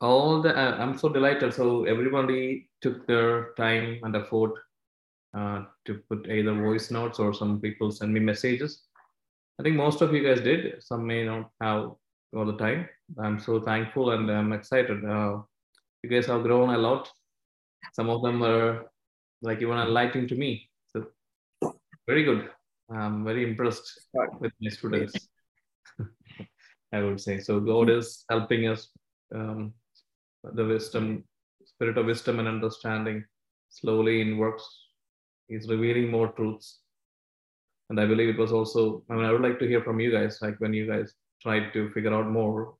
all the uh, i'm so delighted. So everybody took their time and effort uh, to put either voice notes or some people send me messages. I think most of you guys did. Some may not have all the time. I'm so thankful and i'm excited. Uh, you guys have grown a lot. Some of them are like even enlightening to me. So very good. I'm very impressed with my students. I would say. So god is helping us um, the wisdom, spirit of wisdom and understanding slowly in works. He's revealing more truths. And I believe it was also, I mean, I would like to hear from you guys, like when you guys tried to figure out more.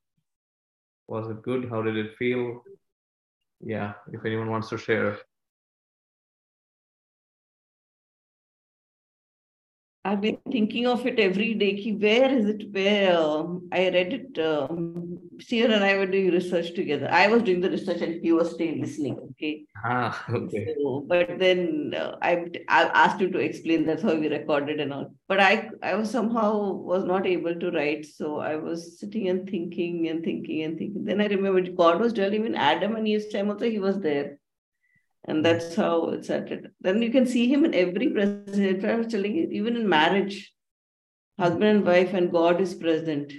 Was it good? How did it feel? Yeah, if anyone wants to share. I've been thinking of it every day. Ki where is it? Where um, I read it. Um, and I were doing research together. I was doing the research and he was staying listening. Okay. Ah, okay. So, but then uh, I I asked him to explain. That's how we recorded and all. But I I was somehow was not able to write. So I was sitting and thinking and thinking and thinking. Then I remembered God was dwelling in Adam and his time also. He was there and that's how it's started. Then you can see him in every present. I was telling you, even in marriage, husband and wife, and God is present.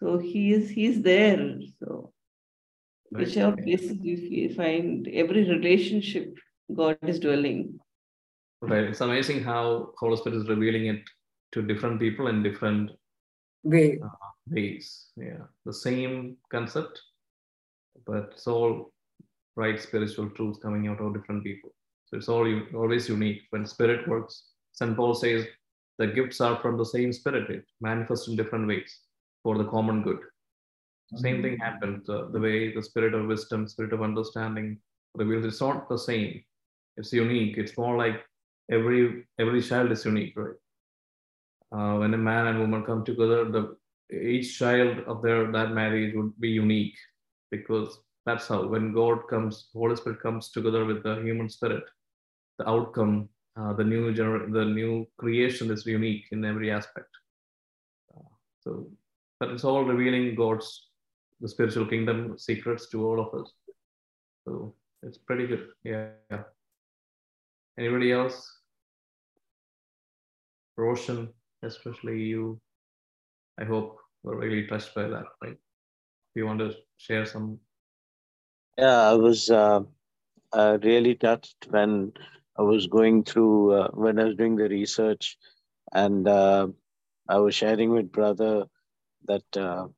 So he is he's there. So right. whichever places you find every relationship, God is dwelling. Right. It's amazing how Holy Spirit is revealing it to different people in different Way. Uh, ways. Yeah. The same concept, but it's all right spiritual truths coming out of different people. So it's all always unique. When spirit works, St. Paul says the gifts are from the same spirit, it manifests in different ways for the common good. Mm-hmm. Same thing happens. Uh, the way the spirit of wisdom, spirit of understanding reveals, it's not the same. It's unique. It's more like every every child is unique, right? Uh, when a man and woman come together, the each child of their that marriage would be unique because that's how when God comes, Holy Spirit comes together with the human spirit, the outcome, uh, the new gener- the new creation is unique in every aspect. So, but it's all revealing God's the spiritual kingdom secrets to all of us. So it's pretty good. Yeah. Anybody else? Roshan, especially you. I hope we're really touched by that, right? If you want to share some yeah, I was uh, uh, really touched when I was going through, uh, when I was doing the research, and uh, I was sharing with brother that uh,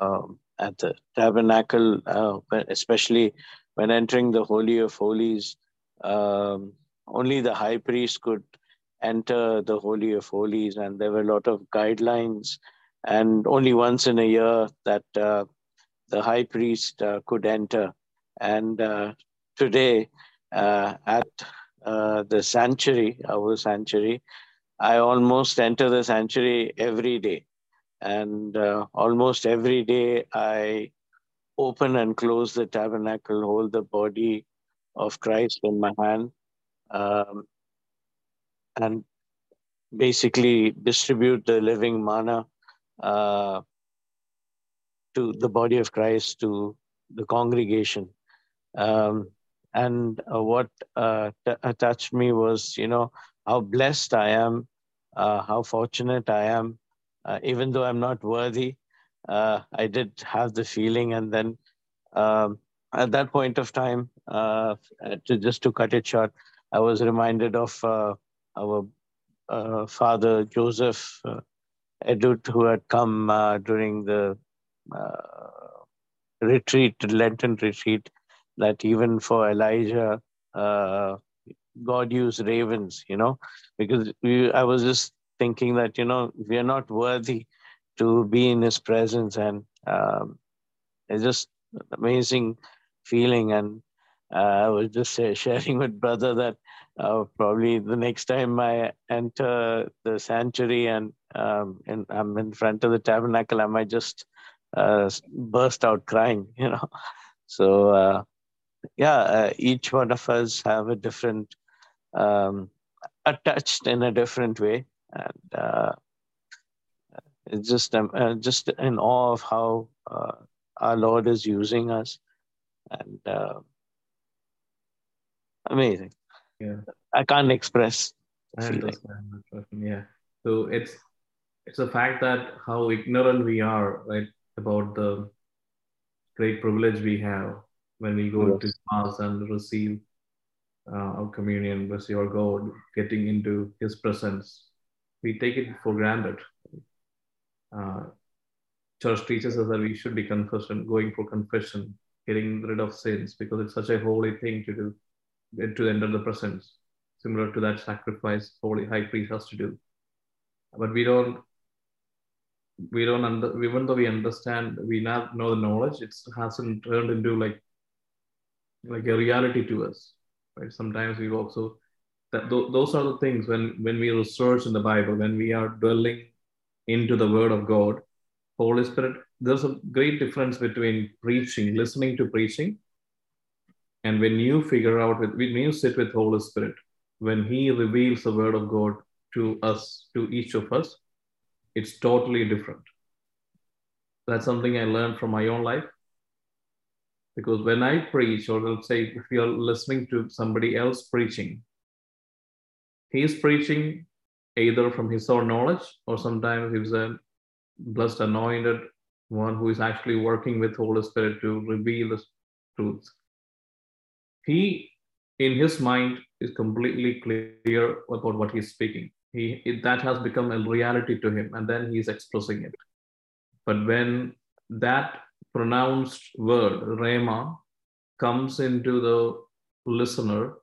um, at the tabernacle, uh, especially when entering the Holy of Holies, um, only the high priest could enter the Holy of Holies, and there were a lot of guidelines, and only once in a year that the high priest could enter. And uh, today uh, at uh, the sanctuary, our sanctuary, I almost enter the sanctuary every day. And uh, almost every day I open and close the tabernacle, hold the body of Christ in my hand, um, and basically distribute the living manna uh, to the body of Christ to the congregation. Um, and uh, what uh, t- uh, touched me was, you know, how blessed I am, uh, how fortunate I am, uh, even though I'm not worthy. Uh, I did have the feeling, and then um, at that point of time, to just to cut it short, I was reminded of our father Joseph Edut, who had come during the retreat, Lenten retreat, that even for Elijah, uh, God used ravens, you know, because we, I was just thinking that, you know, we are not worthy to be in his presence. And um, it's just an amazing feeling. And uh, I was just sharing with brother that uh, probably the next time I enter the sanctuary and, um, and I'm in front of the tabernacle, I might just uh, burst out crying, you know. So uh, yeah, uh, each one of us have a different, um, attached in a different way, and uh, it's just um, uh, just in awe of how uh, our Lord is using us and uh, amazing. Yeah. I can't express. I understand. Yeah. So it's it's a fact that how ignorant we are, right, about the great privilege we have when we go Yes. to mass and receive uh, our communion, receive our God, getting into His presence. We take it for granted. Uh, church teaches us that we should be confession, going for confession, getting rid of sins, because it's such a holy thing to do, to enter the presence, similar to that sacrifice holy high priest has to do. But we don't, we don't under, even though we understand, we now know the knowledge, it hasn't turned into like, like a reality to us, right? Sometimes we also that th- those are the things when when we research in the Bible, when we are dwelling into the Word of God, Holy Spirit. There's a great difference between preaching, listening to preaching, and when you figure out with when you sit with Holy Spirit, when He reveals the Word of God to us, to each of us, it's totally different. That's something I learned from my own life. Because when I preach, or let's say if you're listening to somebody else preaching, he's preaching either from his own knowledge or sometimes he's a blessed anointed one who is actually working with holy spirit to reveal the truth. He in his mind is completely clear about what he's speaking. He it, that has become a reality to him and then he's expressing it. But when that pronounced word rhema comes into the listener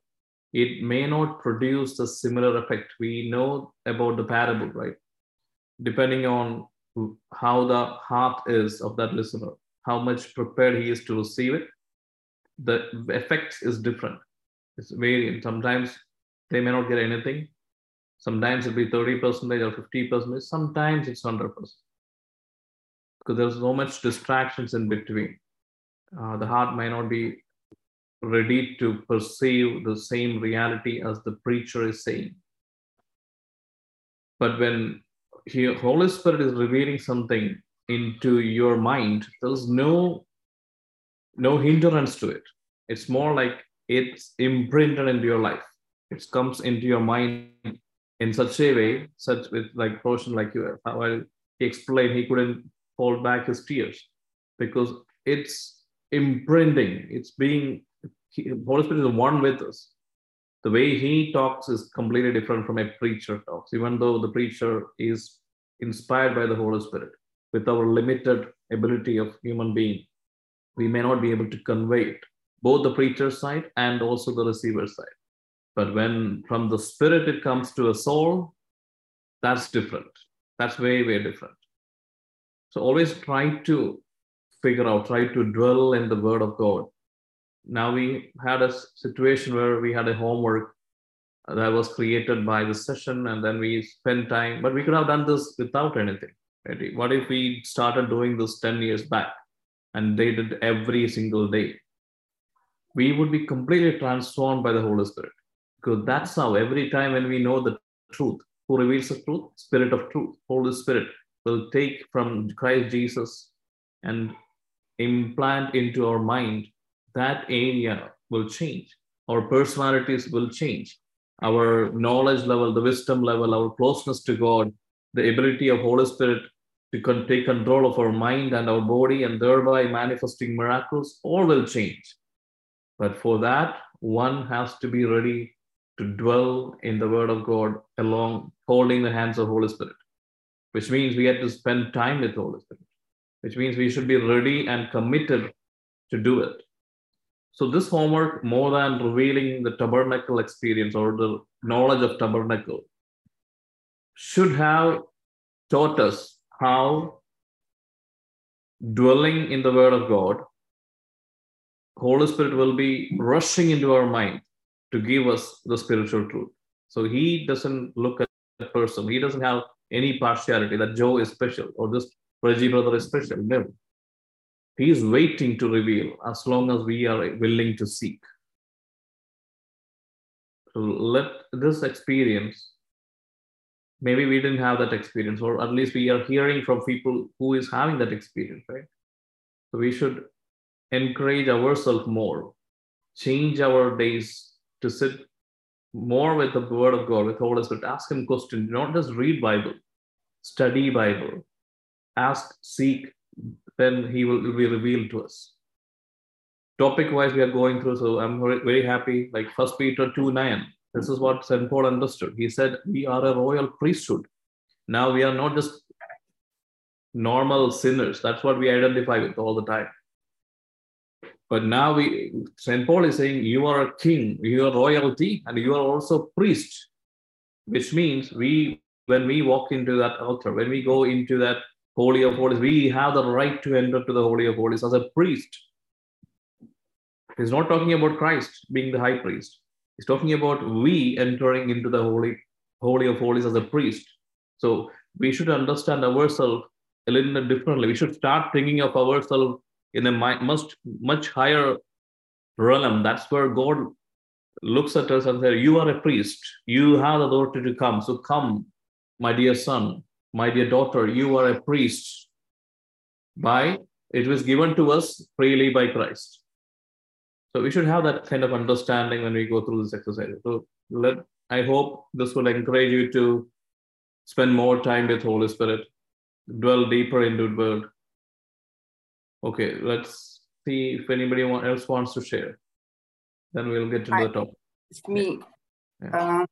it may not produce the similar effect. We know about the parable, right? Depending on how the heart is of that listener, how much prepared he is to receive it, the effect is different. It's varying. Sometimes they may not get anything. Sometimes it'll be 30% or 50%. Sometimes it's 100%. Because there's so much distractions in between. Uh, the heart may not be ready to perceive the same reality as the preacher is saying. But when he, Holy Spirit is revealing something into your mind, there's no no hindrance to it. It's more like it's imprinted into your life. It comes into your mind in such a way, such with like portion like you how I he explained he couldn't hold back his tears because it's imprinting, it's being Holy Spirit is one with us. The way he talks is completely different from a preacher talks, even though the preacher is inspired by the Holy Spirit. With our limited ability of human being, we may not be able to convey it, both the preacher's side and also the receiver's side. But when from the spirit it comes to a soul, that's different. That's way, way different. So always try to figure out, try to dwell in the word of God. Now we had a situation where we had a homework that was created by the session and then we spent time but we could have done this without anything what if we started doing this 10 years back and they did every single day? We would be completely transformed by the holy spirit because that's how every time when we know the truth who reveals the truth? Spirit of truth holy spirit will take from christ jesus and implant into our mind that area will change. Our personalities will change. Our knowledge level, the wisdom level, our closeness to God, the ability of Holy Spirit to con- take control of our mind and our body and thereby manifesting miracles, all will change. But for that, one has to be ready to dwell in the Word of God along holding the hands of Holy Spirit, which means we have to spend time with Holy Spirit, which means we should be ready and committed to do it. So this homework, more than revealing the tabernacle experience or the knowledge of tabernacle, should have taught us how dwelling in the Word of God, Holy Spirit will be rushing into our mind to give us the spiritual truth. So He doesn't look at the person. He doesn't have any partiality that Joe is special or this Reggie brother is special. No. He is waiting to reveal as long as we are willing to seek. So let this experience, maybe we didn't have that experience, or at least we are hearing from people who is having that experience, right? So we should encourage ourselves more, change our days to sit more with the word of God, with Holy Spirit, ask him questions, not just read Bible, study Bible, ask, seek, then he will, be revealed to us. Topic wise, we are going through, so I'm very, very happy. Like First Peter 2 9, this is what St. Paul understood. He said, We are a royal priesthood. Now we are not just normal sinners. That's what we identify with all the time. But now we St. Paul is saying you are a king, you are royalty, and you are also priest, which means we when we walk into that altar, when we go into that holy of holies, we have the right to enter to the holy of holies as a priest. He's not talking about Christ being the high priest. He's talking about we entering into the holy, holy of holies as a priest. So we should understand ourselves a little bit differently. We should start thinking of ourselves in a much much higher realm. That's where God looks at us and says, "You are a priest. You have the authority to come. So come, my dear son, my dear daughter. You are a priest. By it was given to us freely by Christ." So we should have that kind of understanding when we go through this exercise. So let I hope this will encourage you to spend more time with Holy Spirit, dwell deeper into the word. Okay, let's see if anybody else wants to share. Then we'll get to the topic. It's me. Yeah. Um,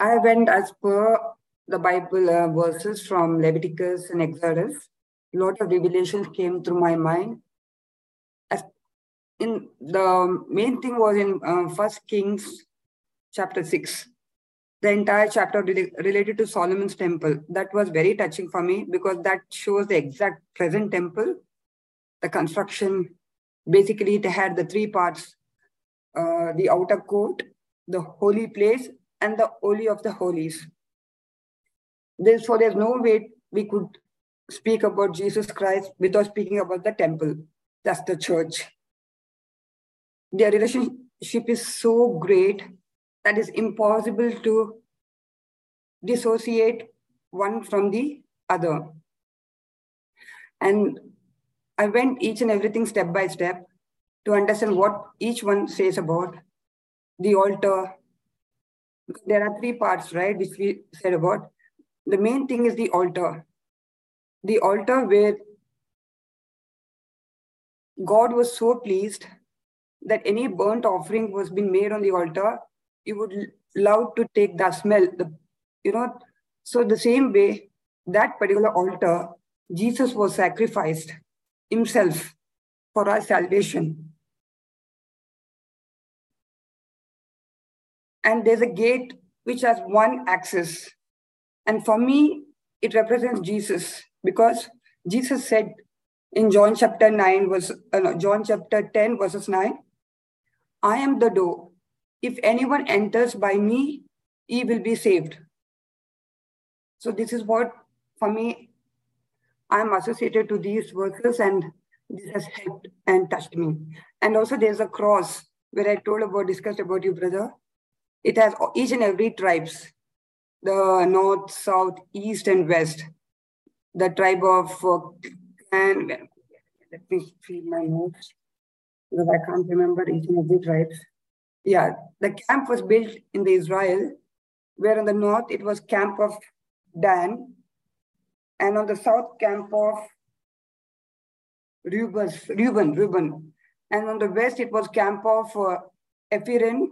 I went as per the Bible uh, verses from Leviticus and Exodus. A lot of revelations came through my mind. As in the main thing was in uh, First Kings chapter six. The entire chapter rela- related to Solomon's temple. That was very touching for me because that shows the exact present temple, the construction. Basically, it had the three parts uh, the outer court, the holy place, and the holy of the holies. Therefore, there's no way we could speak about Jesus Christ without speaking about the temple. That's the church. Their relationship is so great that it's impossible to dissociate one from the other. And I went each and everything step by step to understand what each one says about the altar. There are three parts, right, which we said about. The main thing is the altar. The altar where God was so pleased that any burnt offering was being made on the altar, he would love to take the smell, the you know. So the same way, that particular altar, Jesus was sacrificed himself for our salvation. And there's a gate which has one axis. And for me, it represents Jesus because Jesus said in John chapter 9, verse, uh, John chapter 10, verses 9, I am the door. If anyone enters by me, he will be saved. So this is what, for me, I'm associated to these verses and this has helped and touched me. And also there's a cross where I told about, discussed about you, brother. It has each and every tribes, the north, south, east, and west. The tribe of uh, and let me read my notes because I can't remember each and every tribes. Yeah, the camp was built in the Israel, where on the north it was camp of Dan, and on the south camp of Reuben, Reuben, Reuben, and on the west it was camp of uh, Ephraim,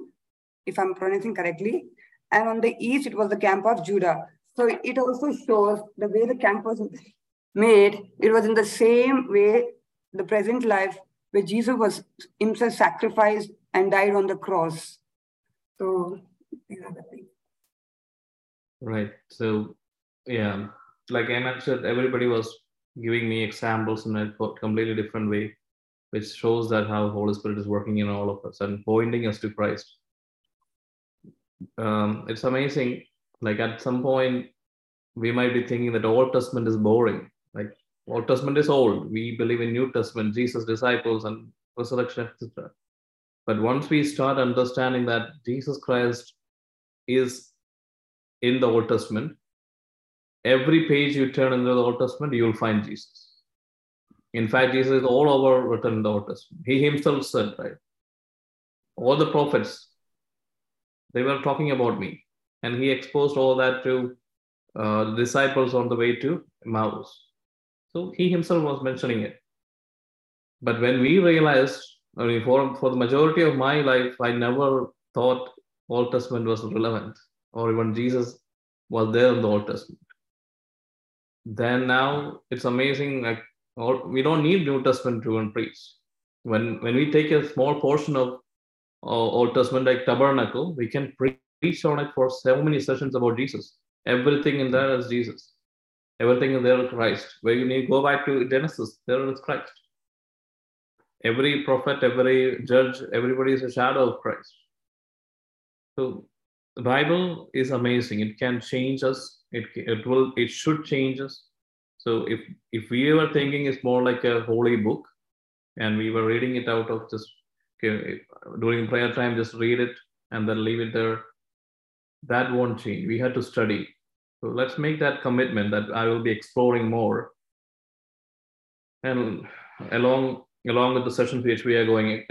if I'm pronouncing correctly, and on the east it was the camp of Judah. So it also shows the way the camp was made. It was in the same way the present life where Jesus was himself sacrificed and died on the cross. So these are the things. Right. So, yeah, like I mentioned, everybody was giving me examples in a completely different way, which shows that how Holy Spirit is working in all of us and pointing us to Christ. Um, it's amazing. Like at some point, we might be thinking that Old Testament is boring. Like Old Testament is old. We believe in New Testament, Jesus' disciples, and resurrection, etc. But once we start understanding that Jesus Christ is in the Old Testament, every page you turn in the Old Testament, you'll find Jesus. In fact, Jesus is all over written in the Old Testament. He himself said, right? All the prophets, they were talking about me. And he exposed all that to uh, the disciples on the way to Emmaus. So he himself was mentioning it. But when we realized, I mean, for, for the majority of my life, I never thought Old Testament was relevant or even Jesus was there in the Old Testament. Then now it's amazing. Like all, we don't need New Testament to even preach. When when we take a small portion of uh, Old Testament like tabernacle, we can preach on it for so many sessions about Jesus. Everything in there is Jesus. Everything in there is Christ. Where you need go back to Genesis, there is Christ. Every prophet, every judge, everybody is a shadow of Christ. So the Bible is amazing. It can change us. It, it will it should change us. So if if we were thinking it's more like a holy book, and we were reading it out of just okay, during prayer time, just read it and then leave it there, that won't change. We had to study. So let's make that commitment that I will be exploring more. And along along with the sessions which we are going,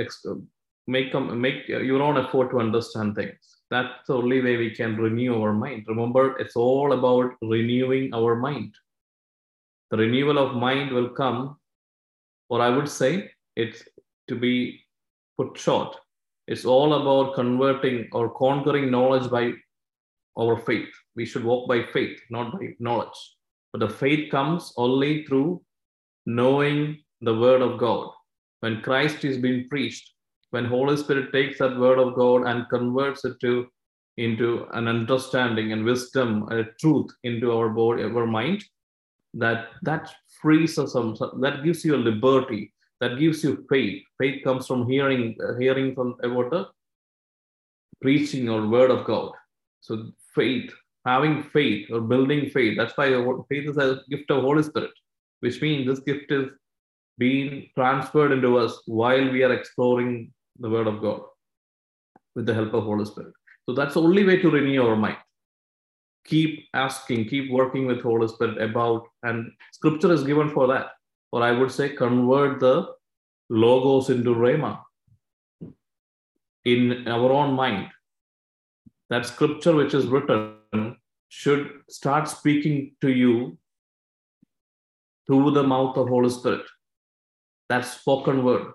make make your own effort to understand things that's the only way we can renew our mind. Remember, it's all about renewing our mind. The renewal of mind will come, or I would say it's to be put short. It's all about converting or conquering knowledge by our faith. We should walk by faith, not by knowledge. But the faith comes only through knowing the word of God. When Christ is being preached, when holy spirit takes that word of god and converts it to into an understanding and wisdom a truth into our body our mind that that frees us that gives you a liberty that gives you faith. Faith comes from hearing hearing from about the preaching or word of god. So faith having faith or building faith that's why faith is a gift of holy spirit which means this gift is being transferred into us while we are exploring the Word of God with the help of Holy Spirit. So that's the only way to renew our mind. Keep asking, keep working with Holy Spirit about, and Scripture is given for that. Or I would say, convert the logos into Rhema in our own mind. That Scripture which is written should start speaking to you through the mouth of Holy Spirit. That spoken word.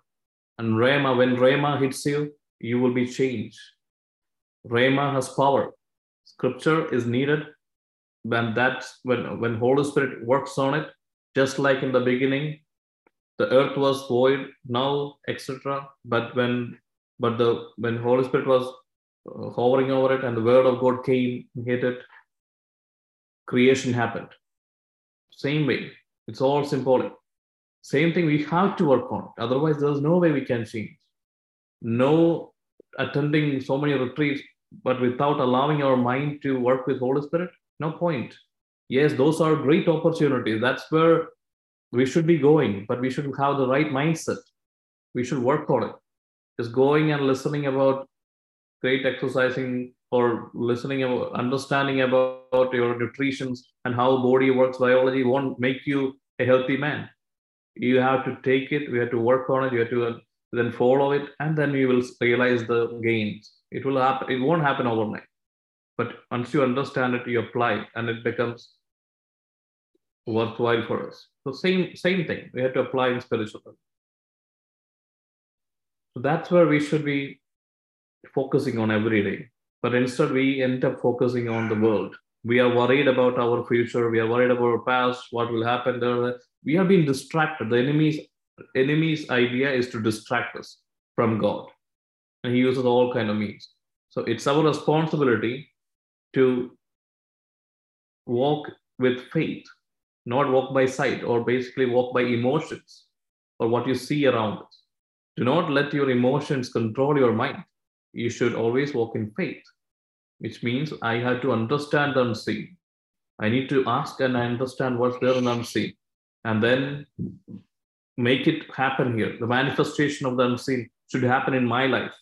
And Rhema, when Rhema hits you, you will be changed. Rhema has power. Scripture is needed when that when when Holy Spirit works on it, just like in the beginning, the earth was void, now, etc. But when but the when Holy Spirit was uh, hovering over it and the word of God came, hit it, creation happened. Same way. It's all symbolic. Same thing, we have to work on it. Otherwise, there's no way we can change. No attending so many retreats, but without allowing our mind to work with Holy Spirit, no point. Yes, those are great opportunities. That's where we should be going, but we should have the right mindset. We should work on it. Just going and listening about great exercising or listening about understanding about your nutrition and how body works biology won't make you a healthy man you have to take it we have to work on it you have to then follow it and then you will realize the gains. It will happen it won't happen overnight. But once you understand it you apply and it becomes worthwhile for us. So same same thing. We have to apply in spiritual so that's where we should be focusing on every day. But instead we end up focusing on the world we are worried about our future. We are worried about our past what will happen we have been distracted. The enemy's enemy's idea is to distract us from god. And he uses all kind of means. So it's our responsibility to walk with faith not walk by sight or basically walk by emotions or what you see around us. Do not let your emotions control your mind. You should always walk in faith which means I have to understand the unseen. I need to ask and I understand what's there in unseen, and then make it happen here. The manifestation of the unseen should happen in my life.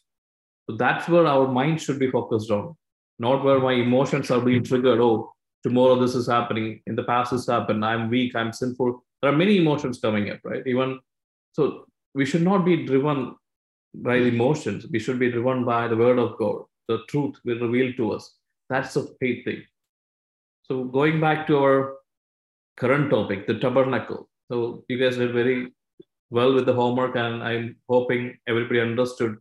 So that's where our mind should be focused on, not where my emotions are being triggered. Oh, tomorrow this is happening. In the past, this happened. I'm weak. I'm sinful. there are many emotions coming up, right? Even so, we should not be driven by emotions. We should be driven by the word of God. The truth will reveal to us. That's the faith thing. So going back to our current topic, the tabernacle. So you guys did very well with the homework, and I'm hoping everybody understood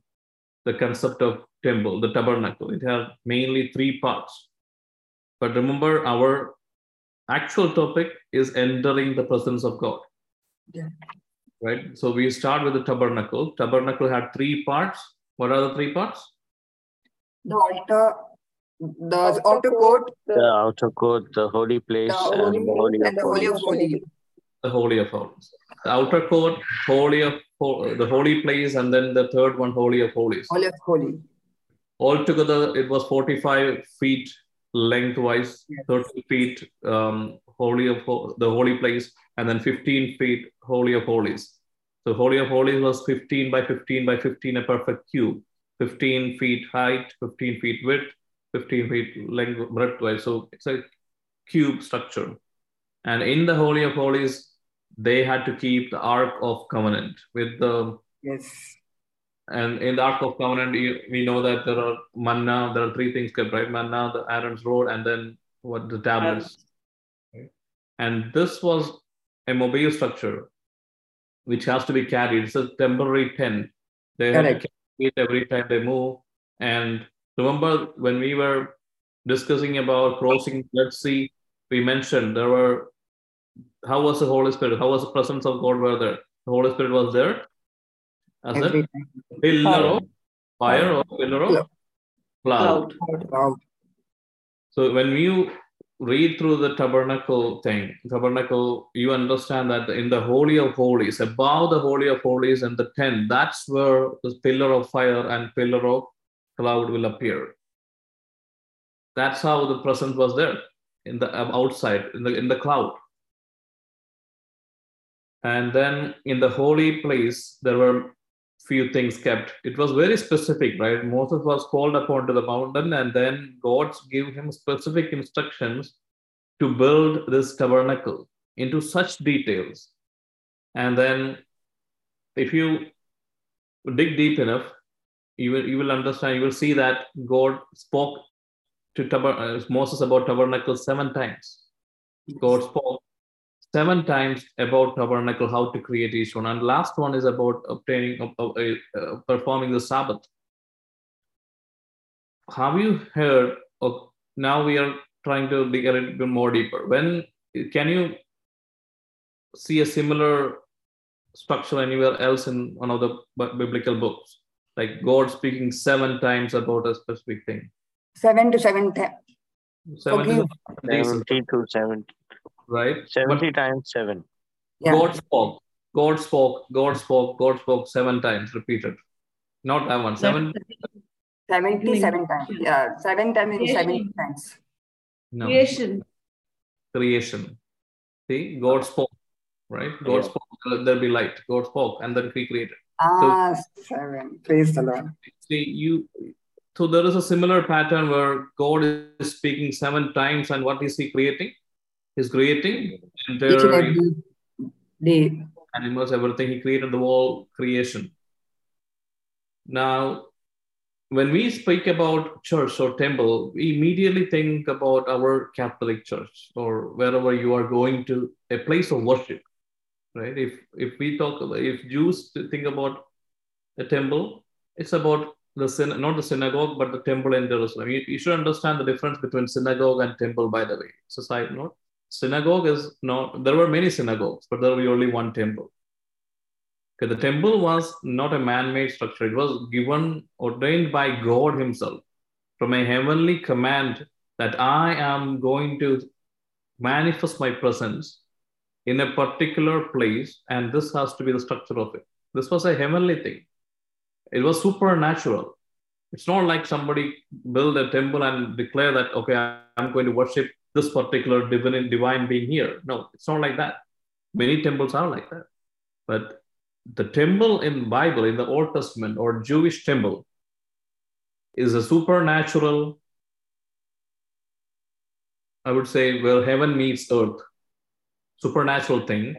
the concept of temple, the tabernacle. It has mainly three parts. But remember, our actual topic is entering the presence of God. Yeah. Right. So we start with the tabernacle. Tabernacle had three parts. What are the three parts? The altar, the outer court, The outer court, the holy place, the holy and the holy and the holy of holies. The holy of holies. The outer court, holy of the holy place, and then the third one, holy of holies. Holy of holy. Altogether, it was 45 feet lengthwise, Yes. 30 feet um, holy of the holy place, and then 15 feet holy of holies. So holy of holies was 15 by 15 by 15, a perfect cube, 15 feet height, 15 feet width, 15 feet length breadthwise. So it's a cube structure. And in the holy of holies, they had to keep the ark of covenant with the Yes. and in the Ark of Covenant, you- we know that there are manna, there are three things kept, right? Manna, the Aaron's rod, and then what the tablets. Right? And this was a mobile structure which has to be carried. It's a temporary tent. They Correct. carry it every time they move. And remember when we were discussing about crossing the Red Sea, we mentioned there were how was the Holy Spirit? How was the presence of God were there? The Holy Spirit was there as a pillar of fire or pillar of Cloud. cloud. Cloud. Wow. So when you read through the tabernacle thing, tabernacle, you understand that in the Holy of Holies, above the Holy of Holies and the tent, that's where the pillar of fire and pillar of cloud will appear. That's how the presence was there in the outside, in the in the cloud. And then in the holy place, there were few things kept. It was very specific, right? Moses was called upon to the mountain, and then God gave him specific instructions to build this tabernacle into such details. And then, if you dig deep enough, you will you will understand. You will see that God spoke to uh, Moses about tabernacle seven times. God spoke seven times about tabernacle, how to create each one, and last one is about obtaining, uh, uh, uh, performing the Sabbath. Have you heard of? Now we are trying to dig a little bit more deeper. When can you see a similar structure anywhere else in one of the biblical books? Like God speaking seven times about a specific thing. Seven to seven times. Seven Forgive. days, 70 to 70, right? But 70 times 7. Yeah. God spoke, God spoke, God spoke, God spoke seven times, repeated. Not that one, seven. 77 times. Yeah. Seven times in Creation. seven times. No, Creation. creation. See, God spoke, right? God Yeah. spoke, "Let there be light. God spoke, and then He created. Ah, seven. Praise the Lord. See, you. So there is a similar pattern where God is speaking seven times, and what is He creating? He's creating entire day. animals, everything. He created the whole creation. Now, when we speak about church or temple, we immediately think about our Catholic church or wherever you are going to a place of worship, right? If if we talk about if Jews think about a temple, it's about the syn- not the synagogue but the temple in Jerusalem. You, you should understand the difference between synagogue and temple. By the way, it's a side note. Synagogue is not. There were many synagogues, but there was only one temple. Okay, the temple was not a man-made structure. It was given, ordained by God Himself from a heavenly command that I am going to manifest my presence in a particular place, and this has to be the structure of it. This was a heavenly thing. It was supernatural. It's not like somebody build a temple and declare that, okay, I'm going to worship this particular divine, divine being here. No, it's not like that. Many temples are like that. But the temple in Bible, in the Old Testament or Jewish temple, is a supernatural, I would say, where heaven meets earth, supernatural thing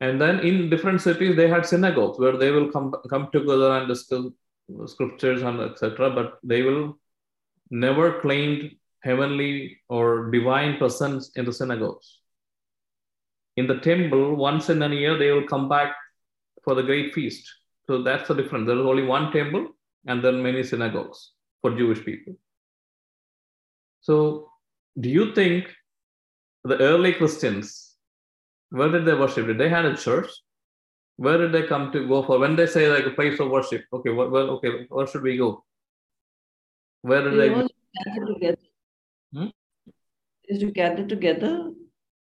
And then in different cities, they had synagogues where they will come come together and discuss scriptures and etc. But they will never claimed heavenly or divine presence in the synagogues. In the temple, once in a year, they will come back for the great feast. So that's the difference. There is only one temple and then many synagogues for Jewish people. So, do you think the early Christians, where did they worship? Did they had a church? Where did they come to go for? When they say like a place of worship, okay, well, well okay, where should we go? Where did they? They all gather together. Hmm? Is to gather together.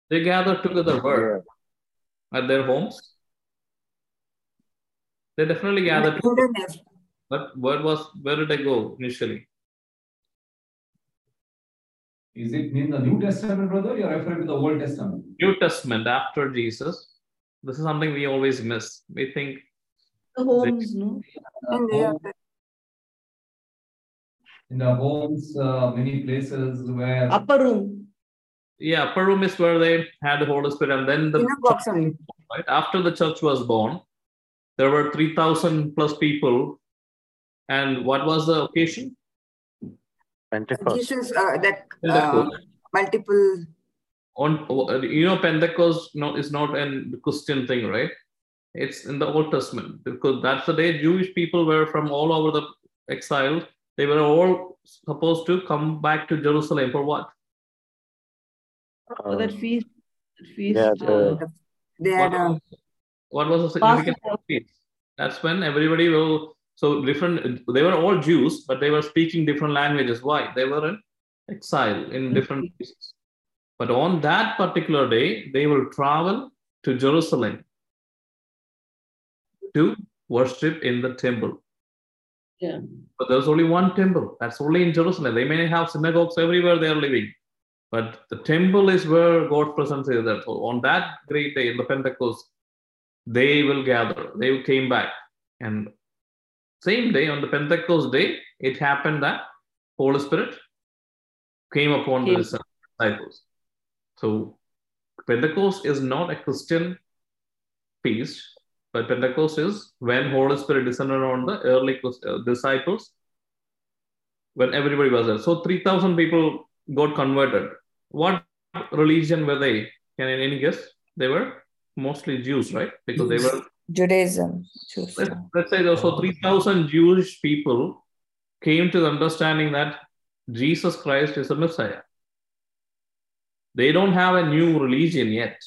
They gathered together where? At their homes. They definitely gathered. Wilderness. But where was where did they go initially? Is it in the New Testament, brother? You're referring to the Old Testament. New Testament after Jesus. This is something we always miss. We think The homes, no? In their- Home- In the homes, uh, many places where Upper room. yeah, upper room is where they had the Holy Spirit, and then the Synagogues only. right after the church was born, there were three thousand plus people. And what was the occasion? Pentecost. Jesus, uh, that uh, multiple. on you know pentecost no, is not a christian thing right it's in the old testament because that's the day jewish people were from all over the exile they were all supposed to come back to jerusalem for what For that Um, feast. that feast yeah, the- uh, They what, had a was, what was the significance Passover. of feast? that's when everybody will so different they were all jews but they were speaking different languages why they were in exile in different places but on that particular day they will travel to jerusalem to worship in the temple Yeah. but there's only one temple. That's only in jerusalem. They may have synagogues everywhere they are living. But the temple is where god's presence is there so on that great day in the pentecost they will gather. They came back. And same day on the pentecost day it happened that holy spirit came upon the Came. disciples. So pentecost is not a christian feast but pentecost is when holy spirit descended on the early uh, disciples when everybody was there. So 3000 people got converted. What religion were they? Can any guess? They were mostly jews right? Because they were Judaism. Jews, let's, let's say also 3000 jewish people came to the understanding that jesus christ is a messiah. They don't have a new religion yet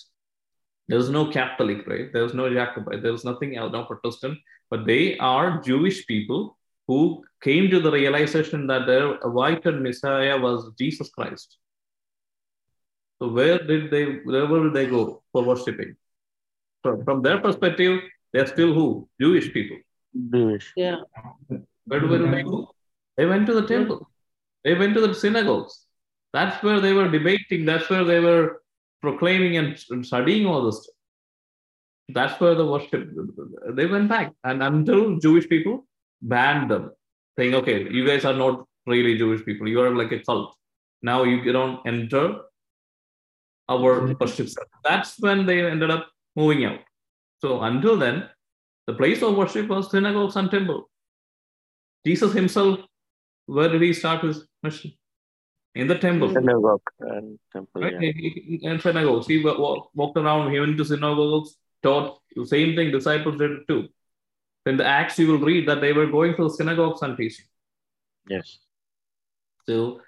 there's no catholic right there's no jacobite there's nothing else no protestant but they are jewish people who came to the realization that their awaited messiah was jesus christ so where did they where will they go for worshiping from, from their perspective they're still who jewish people Jewish. Yeah. where do they go? They went to the temple. They went to the synagogues. That's where they were debating. That's where they were proclaiming and studying all this. stuff. That's where the worship. They went back, and until Jewish people banned them, saying, "Okay, you guys are not really Jewish people. You are like a cult. Now you don't enter our mm-hmm. worship." center." That's when they ended up moving out. So until then, the place of worship was synagogues and temple. Jesus himself, where did he start his mission? In the temple, Synagogue uh, and temple. right? Yeah. He- In synagogues, he wa- wa- walked around. He went to synagogues, taught the same thing. Disciples did too. In the Acts, you will read that they were going to the synagogues and teaching. Yes. So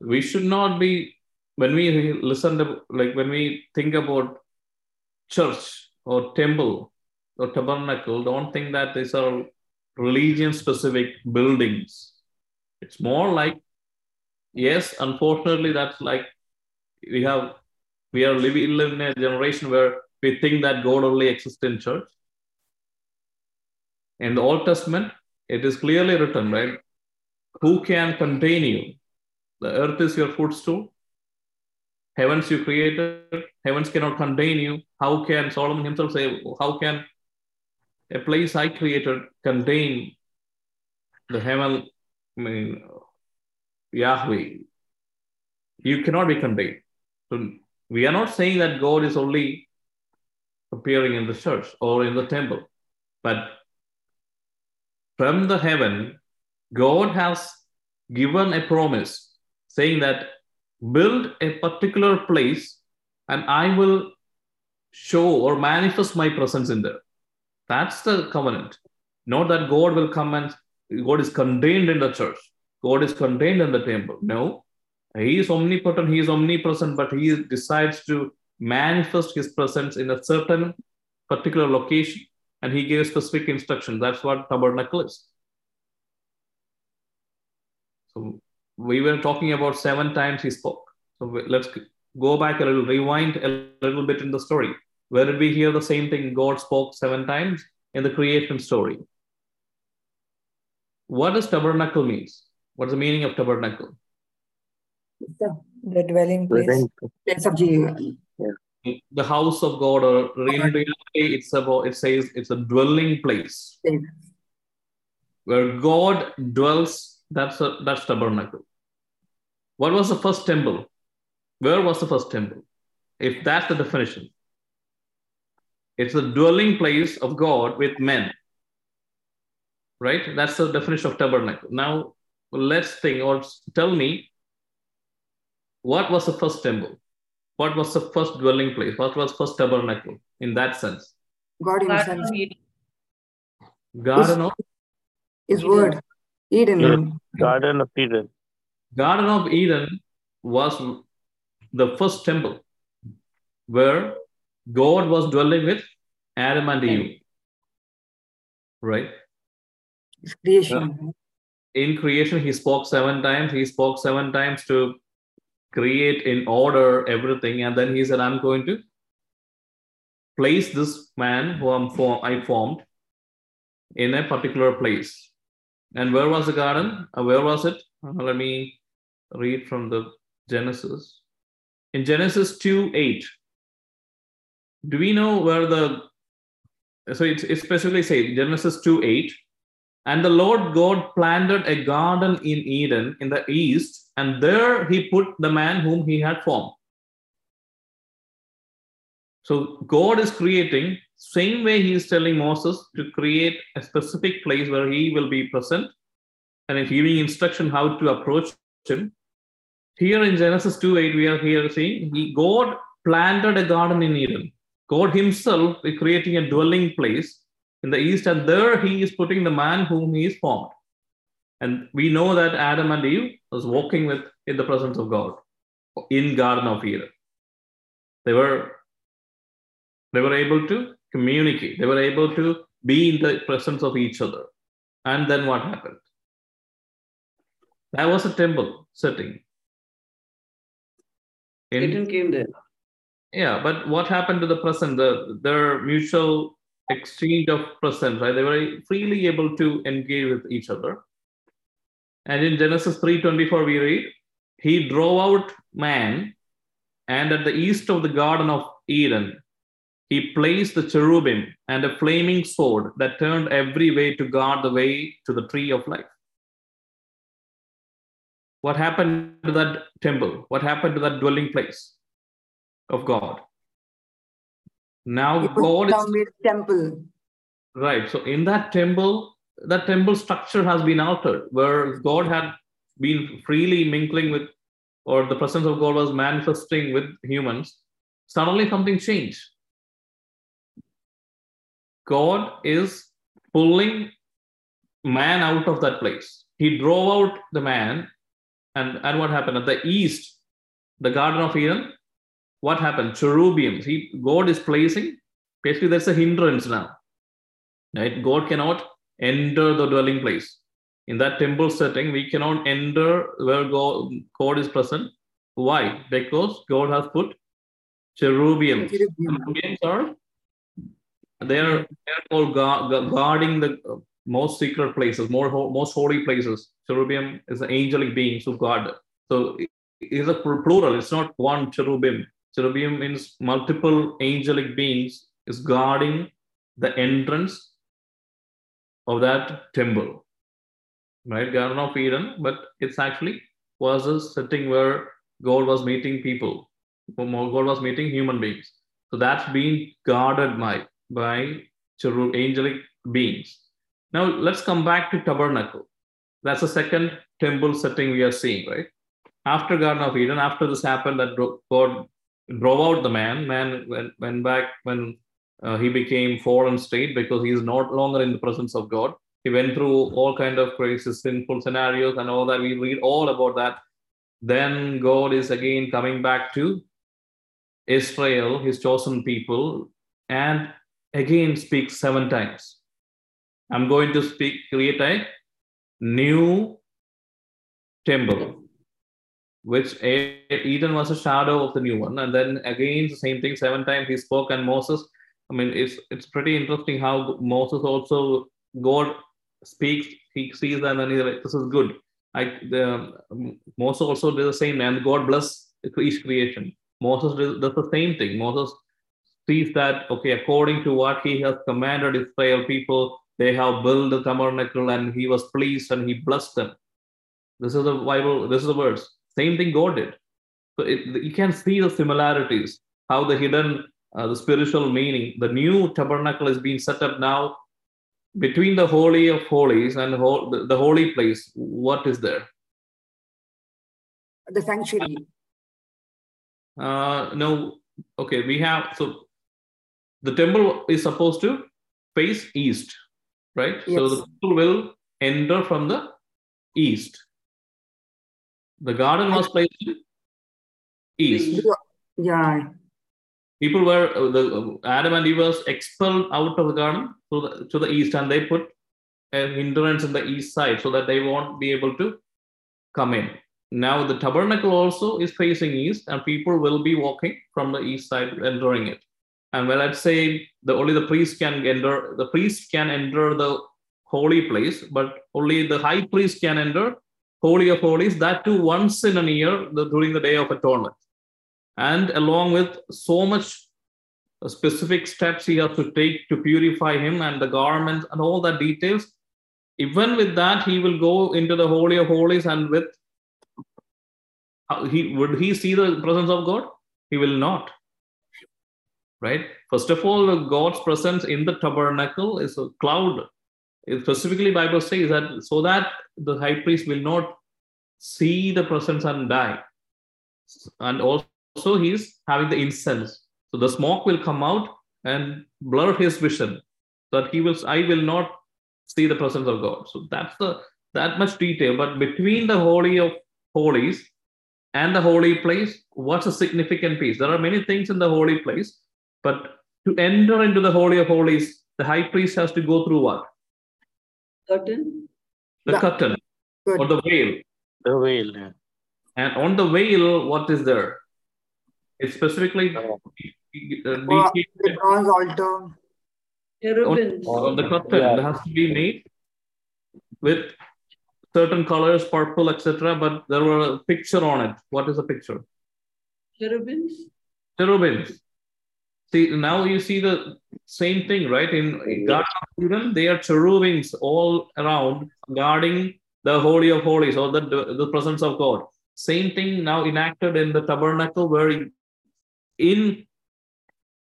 we should not be when we listen to like when we think about church or temple or tabernacle, don't think that these are religion specific buildings. It's more like, yes, unfortunately, that's like we have we are living in a generation where we think that God only exists in church. In the Old Testament, it is clearly written, right? Who can contain you? The earth is your footstool. Heavens you created. Heavens cannot contain you. How can Solomon himself say, How can a place I created contain the heaven? I mean, Yahweh. You cannot be contained. So we are not saying that God is only appearing in the church or in the temple. But from the heaven, God has given a promise saying that build a particular place and I will show or manifest my presence in there. That's the covenant. Not that God will come and God is contained in the church. God is contained in the temple. No, He is omnipotent, He is omnipresent, but He decides to manifest His presence in a certain particular location and He gave specific instructions. That's what tabernacle is. So we were talking about seven times He spoke. So let's go back a little, rewind a little bit in the story. Where did we hear the same thing? God spoke seven times in the creation story. What does tabernacle means? What's the meaning of tabernacle? The, the dwelling place, place of Jesus. The house of God, or in reality, it's about it says it's a dwelling place where God dwells. That's a that's tabernacle. What was the first temple? Where was the first temple? If that's the definition, it's the dwelling place of God with men. Right? That's the definition of tabernacle. Now, let's think or tell me what was the first temple? What was the first dwelling place? What was first tabernacle in that sense? God Garden Himself, of Eden. Garden of His word, Eden. Yeah. Garden of Eden. Garden of Eden was the first temple where God was dwelling with Adam and Eve. Right? His creation. In creation, he spoke seven times. He spoke seven times to create in order everything. And then he said, I'm going to place this man who I'm I formed in a particular place. And where was the garden? Uh, where was it? Uh, let me read from the Genesis. In Genesis 2 8, do we know where the so it's, it specifically says Genesis 2 8, and the Lord God planted a garden in Eden in the east, and there he put the man whom he had formed. So God is creating, same way he is telling Moses to create a specific place where he will be present and is giving instruction how to approach him. Here in Genesis 2 8, we are here seeing he, God planted a garden in Eden. God Himself is creating a dwelling place in the east, and there He is putting the man whom He is formed. And we know that Adam and Eve was walking with in the presence of God in Garden of Eden. They were they were able to communicate. They were able to be in the presence of each other. And then what happened? That was a temple setting. In- Satan came there. yeah, but what happened to the present? The their mutual exchange of presence, right? They were freely able to engage with each other. And in Genesis 3:24, we read, He drove out man, and at the east of the Garden of Eden, he placed the cherubim and a flaming sword that turned every way to guard the way to the tree of life. What happened to that temple? What happened to that dwelling place of God? Now God is his temple. Right. So in that temple, that temple structure has been altered, where God had been freely mingling with, or the presence of God was manifesting with humans. Suddenly something changed. God is pulling man out of that place. He drove out the man, and, and what happened? At the east, the Garden of Eden, what happened? Cherubims. He God is placing, basically, there's a hindrance now right? God cannot enter the dwelling place. In that temple setting we cannot enter where god, god is present. Why? Because god has put cherubims Cherubim. cherubims are they are they're called gu- gu- guarding the uh, most secret places more ho- most holy places. Cherubim is the angelic beings who guard. So it is a plural it's not one cherubim cherubim means multiple angelic beings is guarding the entrance of that temple, right? Garden of Eden, but it's actually was a setting where God was meeting people, God was meeting human beings. So that's being guarded by, by cherub, angelic beings. Now let's come back to tabernacle. That's the second temple setting we are seeing, right? After Garden of Eden, after this happened, that God drove out the man, man went, went back when uh, he became fallen state because he is not longer in the presence of God. He went through all kind of crazy, sinful scenarios and all that. We read all about that. Then God is again coming back to Israel, his chosen people, and again speaks seven times. I'm going to speak, create a new temple, which Eden was a shadow of the new one. And then again, the same thing, seven times he spoke, and Moses. I mean, it's it's pretty interesting how Moses also God speaks, he sees and then he's like, "This is good." I the um, Moses also did the same, and God bless each creation. Moses does the same thing. Moses sees that okay, according to what he has commanded Israel people, they have built the tabernacle and he was pleased and he blessed them. This is the Bible, this is the words. Same thing God did. So it, you can see the similarities, how the hidden, uh, the spiritual meaning, the new tabernacle is being set up now between the Holy of Holies and the, the holy place. What is there? The sanctuary. Uh, no, okay, we have, so the temple is supposed to face east right? Yes. So the people will enter from the east. The garden was placed east. Yeah. People were uh, the Adam and Eve was expelled out of the garden to the, to the east, and they put a hindrance in the east side so that they won't be able to come in. Now the tabernacle also is facing east, and people will be walking from the east side, entering it. And when let's say the only the priest can enter, the priest can enter the holy place, but only the high priest can enter holy of holies. That too once in a year the, during the day of atonement, and along with so much specific steps he has to take to purify him and the garments and all that details. Even with that, he will go into the holy of holies, and with uh, he would he see the presence of God? He will not right? First of all, God's presence in the tabernacle is a cloud. Specifically, Bible says that so that the high priest will not see the presence and die. And also, he's having the incense. So the smoke will come out and blur his vision. That he will, I will not see the presence of God. So that's the that much detail. But between the holy of holies and the holy place, what's a significant piece? There are many things in the holy place, but to enter into the Holy of Holies, the high priest has to go through what? Curtain. The yeah. curtain Good. or the veil. The veil. Yeah. And on the veil, what is there? It's specifically uh, the bronze altar. On, on the curtain, yeah. it has to be made with certain colors, purple, etc. But there were a picture on it. What is the picture? Cherubims. Cherubims. See, now you see the same thing, right? In Garden of Eden, they are cherubims all around guarding the Holy of Holies or the, the presence of God. Same thing now enacted in the tabernacle, where in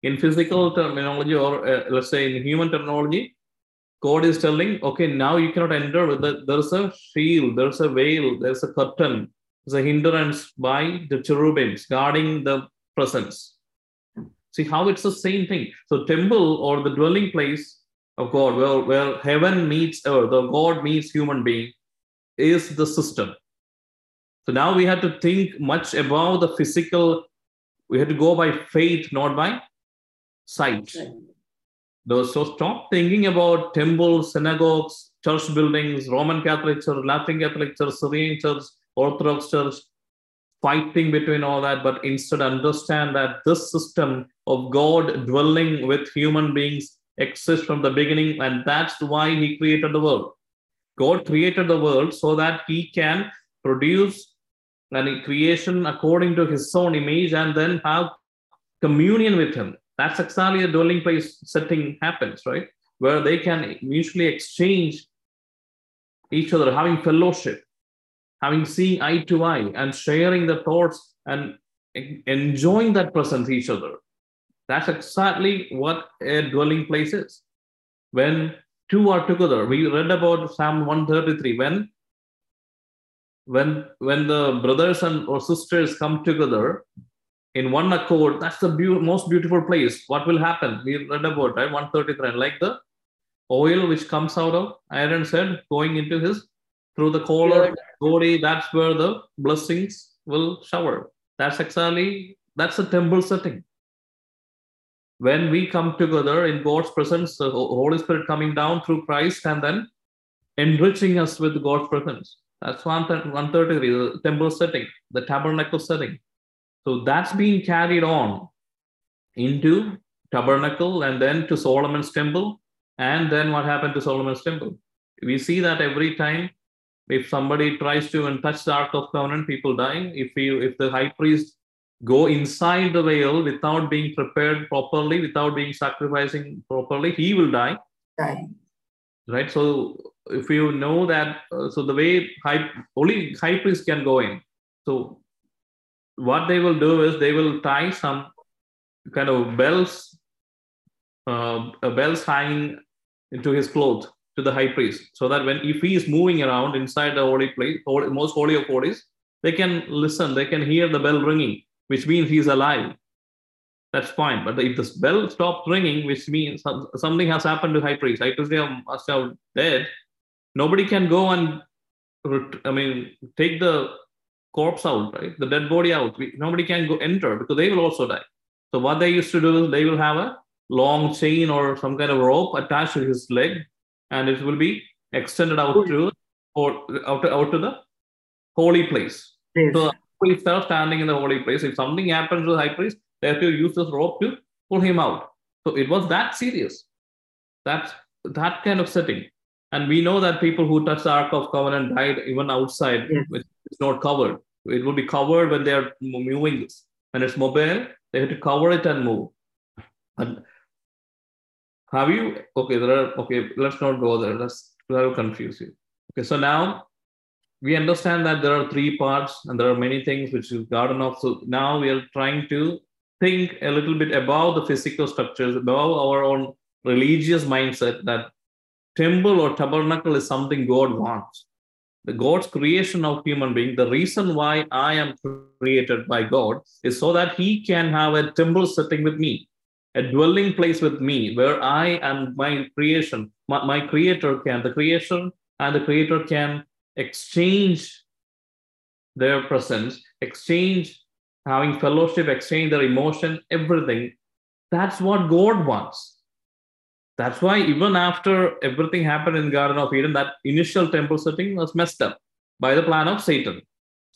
in physical terminology or uh, let's say in human terminology, God is telling, okay, now you cannot enter with the, there's a shield, there's a veil, there's a curtain, there's a hindrance by the cherubims guarding the presence. See how it's the same thing. So temple or the dwelling place of God, where, where heaven meets earth, or God meets human being, is the system. So now we have to think much about the physical. We have to go by faith, not by sight. So stop thinking about temples, synagogues, church buildings, Roman Catholic Church, Latin Catholic Church, Syrian Church, Orthodox Church, fighting between all that, but instead understand that this system of God dwelling with human beings exists from the beginning, and that's why He created the world. God created the world so that He can produce a creation according to His own image and then have communion with Him. That's exactly a dwelling place setting happens, right? Where they can mutually exchange each other, having fellowship having seeing eye to eye and sharing the thoughts and enjoying that presence each other That's exactly what a dwelling place is. When two are together, we read about Psalm 133. When when when the brothers and or sisters come together in one accord, that's the be- most beautiful place. What will happen? We read about right 133, like the oil which comes out of Aaron said, going into his through the collar body. That's where the blessings will shower. That's exactly that's the temple setting. When we come together in God's presence, the Holy Spirit coming down through Christ and then enriching us with God's presence. That's 133, the temple setting, the tabernacle setting. So that's being carried on into tabernacle and then to Solomon's temple. And then what happened to Solomon's temple? We see that every time if somebody tries to and touch the Ark of Covenant, people die. If you if the high priest go inside the veil without being prepared properly, without being sacrificing properly, he will die. Die. Right. So if you know that, uh, so the way high only high priest can go in. So what they will do is they will tie some kind of bells, uh, bells hanging into his cloth to the high priest, so that when if he is moving around inside the holy place, holy, most holy of holies, they can listen, they can hear the bell ringing, which means he's alive. That's fine. But if the bell stops ringing, which means something has happened to high priest, high priest must have dead. Nobody can go and, I mean, take the corpse out, right? The dead body out. We, nobody can go enter because they will also die. So what they used to do is they will have a long chain or some kind of rope attached to his leg, and it will be extended out to or out to, out to the holy place. Yes. So priests are standing in the holy place. If something happens to the high priest, they have to use this rope to pull him out. So it was that serious. That that kind of setting. And we know that people who touch the Ark of Covenant died even outside, Yes. which is not covered. It will be covered when they are moving this. When it's mobile, they have to cover it and move. And have you okay? There are okay. Let's not go there. That's that will confuse you. Okay, so now we understand that there are three parts and there are many things which is garden of. So now we are trying to think a little bit about the physical structures, above our own religious mindset that temple or tabernacle is something God wants. The God's creation of human being, the reason why I am created by God is so that He can have a temple sitting with me, a dwelling place with me, where I and my creation, my, my creator can, the creation and the creator can exchange their presence, exchange having fellowship, exchange their emotion, everything. That's what God wants. That's why even after everything happened in Garden of Eden, that initial temple setting was messed up by the plan of Satan.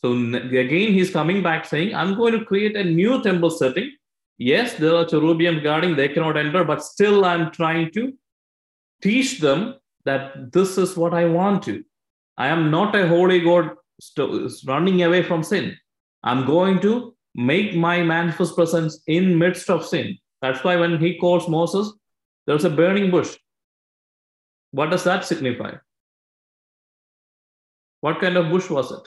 So again, he's coming back saying, I'm going to create a new temple setting. Yes, there are cherubim guarding, they cannot enter, but still I'm trying to teach them that this is what I want to. I am not a holy God running away from sin. I'm going to make my manifest presence in midst of sin. That's why when he calls Moses, there's a burning bush. What does that signify? What kind of bush was it?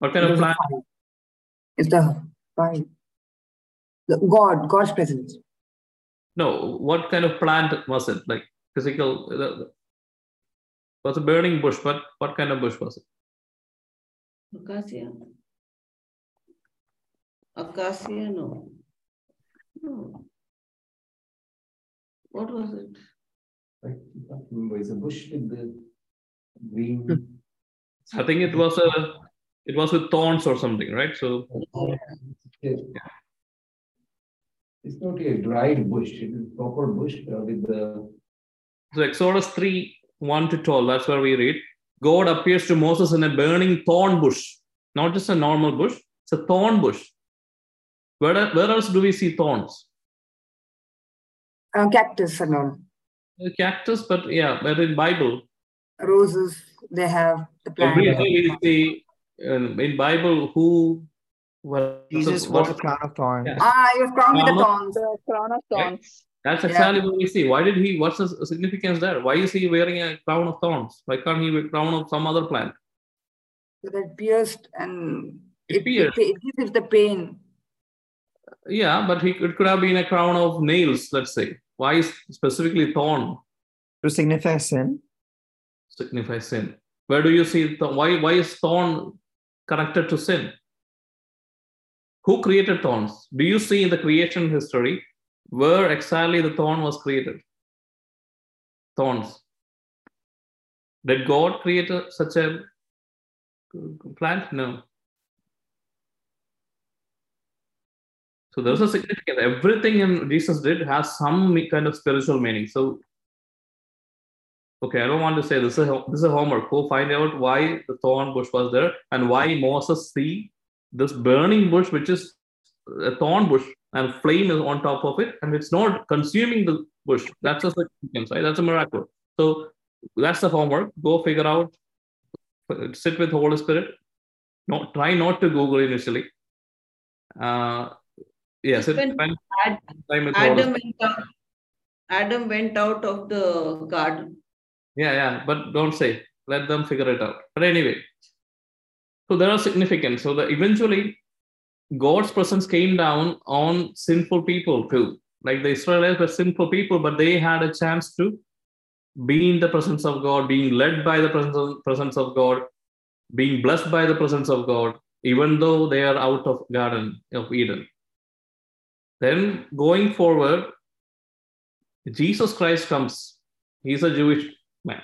What kind It of plant? It's the fire. The God, God's presence. No, what kind of plant was it? Like physical? The- the- was a burning bush, but what kind of bush was it? Acacia. Acacia, no. No. What was it? I can't remember. It's a bush with the green. I think it was a, it was with thorns or something, right? So Yeah. It's not a dried bush. It is proper bush uh, with the. So Exodus 3 1 to 12, that's where we read. God appears to Moses in a burning thorn bush, not just a normal bush, it's a thorn bush. Where, where else do we see thorns? Uh, cactus and all. A cactus, but yeah, but in Bible, Roses, they have the plant. every day we see um, in Bible who what, Jesus what- wore a crown of thorns. Yeah. Ah, he was crowned with the thorns. The crown of Right. thorns. That's Yeah. exactly what we see. Why did he? What's the significance there? Why is he wearing a crown of thorns? Why can't he wear a crown of some other plant? So that pierced and It it, pierced. it, it gives it the pain. Yeah, but he it could have been a crown of nails, let's say. Why is specifically thorn To signify sin. signify sin? Where do you see th- why why is thorn connected to sin? Who created thorns? Do you see in the creation history where exactly the thorn was created? Thorns. Did God create a, such a plant? No. So there's a significance. Everything in Jesus did has some kind of spiritual meaning. So, okay, I don't want to say this is a, this is a homework. Go find out why the thorn bush was there and why Moses see this burning bush, which is a thorn bush, and flame is on top of it, and it's not consuming the bush. That's a significance, right? That's a miracle. So that's the homework. Go figure out. Sit with Holy Spirit. Not try not to Google initially. Uh, yes, it depends. Ad- Adam went out. Adam went out of the garden. Yeah, yeah, but don't say. Let them figure it out. But anyway, so there are significance. So the, eventually, God's presence came down on sinful people too. Like the Israelites were sinful people, but they had a chance to be in the presence of God, being led by the presence of, presence of God, being blessed by the presence of God, even though they are out of Garden of Eden. Then going forward, Jesus Christ comes. He's a Jewish man.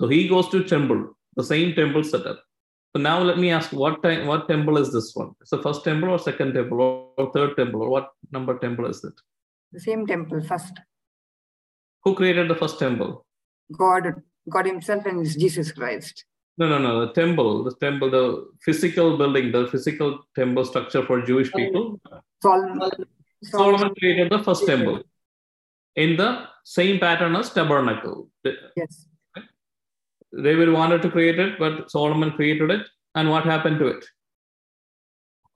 So he goes to temple, the same temple setup. So now let me ask, what time, what temple is this one? It's the first temple or second temple or, or third temple or what number temple is it? The same temple first. Who created the first temple? God, God Himself and Jesus Christ. No, no, no. The temple, the temple, the physical building, the physical temple structure for Jewish people. Solomon. Solomon created the first temple in the same pattern as tabernacle. Yes. David wanted to create it, but Solomon created it. And what happened to it?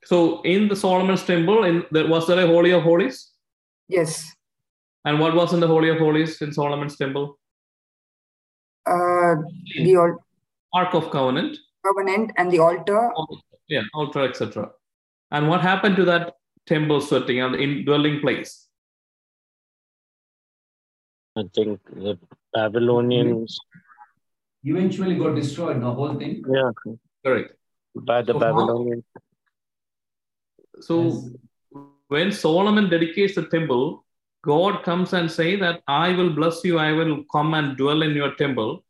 So in the Solomon's temple, in there was there a holy of holies? Yes. And what was in the holy of holies in Solomon's temple? Uh, the al- Ark of Covenant, covenant and the altar. yeah, altar, etc. And what happened to that temple setting and indwelling place? I think the Babylonians, Eventually got destroyed, the whole thing. yeah, Correct. by the So Babylonians. So Yes. when Solomon dedicates the temple, God comes and say that I will bless you, I will come and dwell in your temple.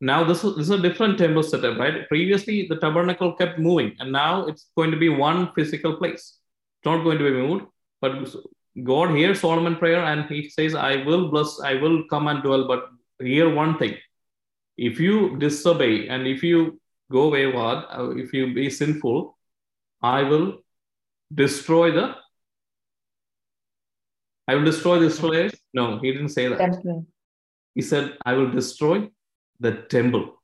Now this is, this is a different temple setup, right? Previously the tabernacle kept moving, and now it's going to be one physical place. It's not going to be moved, but God hears Solomon prayer and he says, I will bless, I will come and dwell, but hear one thing. If you disobey and if you go wayward, uh, if you be sinful, I will destroy the I will destroy the Israelites. No, he didn't say that. Temple. He said, I will destroy the temple.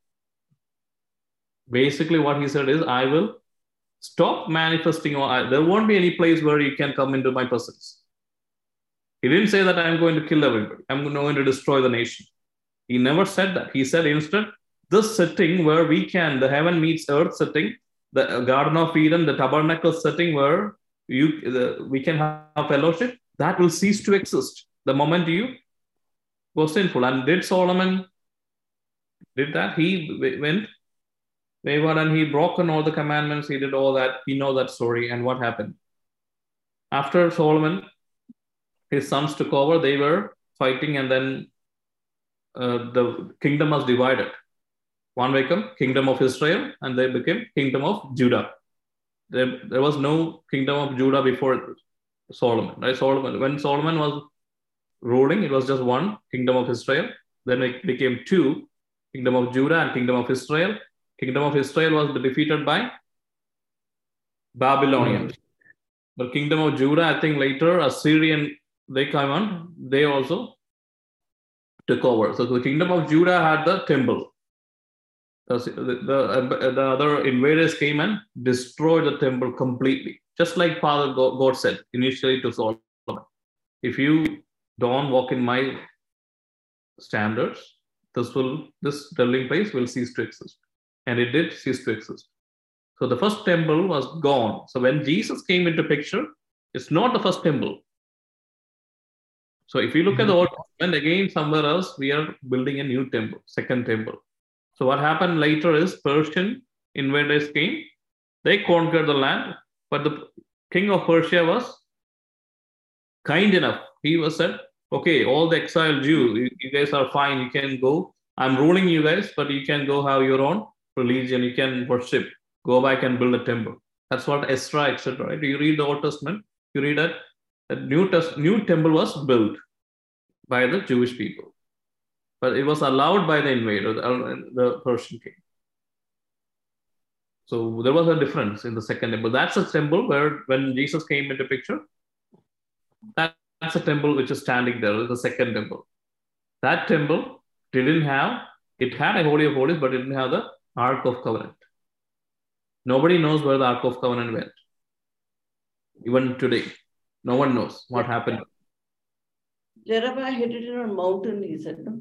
Basically, what he said is, I will stop manifesting, or I, there won't be any place where you can come into my presence. He didn't say that I'm going to kill everybody, I'm going to destroy the nation. He never said that. He said instead, this setting where we can, the heaven meets earth setting, the uh, Garden of Eden, the tabernacle setting where you the, we can have fellowship, that will cease to exist the moment you go sinful. And did Solomon did that? He went wayward and he broken all the commandments. He did all that. We know that story. And what happened? After Solomon, his sons took over. They were fighting, and then uh, the kingdom was divided. One became kingdom of Israel, and they became kingdom of Judah. There, there was no kingdom of Judah before Solomon. Right? Solomon. When Solomon was ruling, it was just one kingdom of Israel. Then it became two kingdom of Judah and kingdom of Israel. Kingdom of Israel was defeated by Babylonians. The kingdom of Judah, I think later Assyrian they come on, they also took over. So the kingdom of Judah had the temple. The, the, the other invaders came and destroyed the temple completely, just like Father God, said initially to Solomon. If you don't walk in my standards, this will this dwelling place will cease to exist. And it did cease to exist. So the first temple was gone. So when Jesus came into picture, It's not the first temple. So if you look at the mm-hmm. Old Testament, again, somewhere else, we are building a new temple, second temple. So what happened later is Persian invaders came, they conquered the land, but the king of Persia was kind enough. He was said, okay, all the exiled Jews, you, you guys are fine, you can go. I'm ruling you guys, but you can go have your own religion, you can worship, go back and build a temple. That's what Ezra, etc. Right? You read the Old Testament, you read that a new, test, new temple was built by the Jewish people, but it was allowed by the invader, the, the Persian king. So there was a difference in the second temple. That's a temple where when Jesus came into picture, that, that's a temple which is standing there, the second temple. That temple didn't have, it had a Holy of Holies, but it didn't have the Ark of Covenant. Nobody knows where the Ark of Covenant went. Even today, no one knows what happened. Jeremiah hid it in a mountain, he said. No?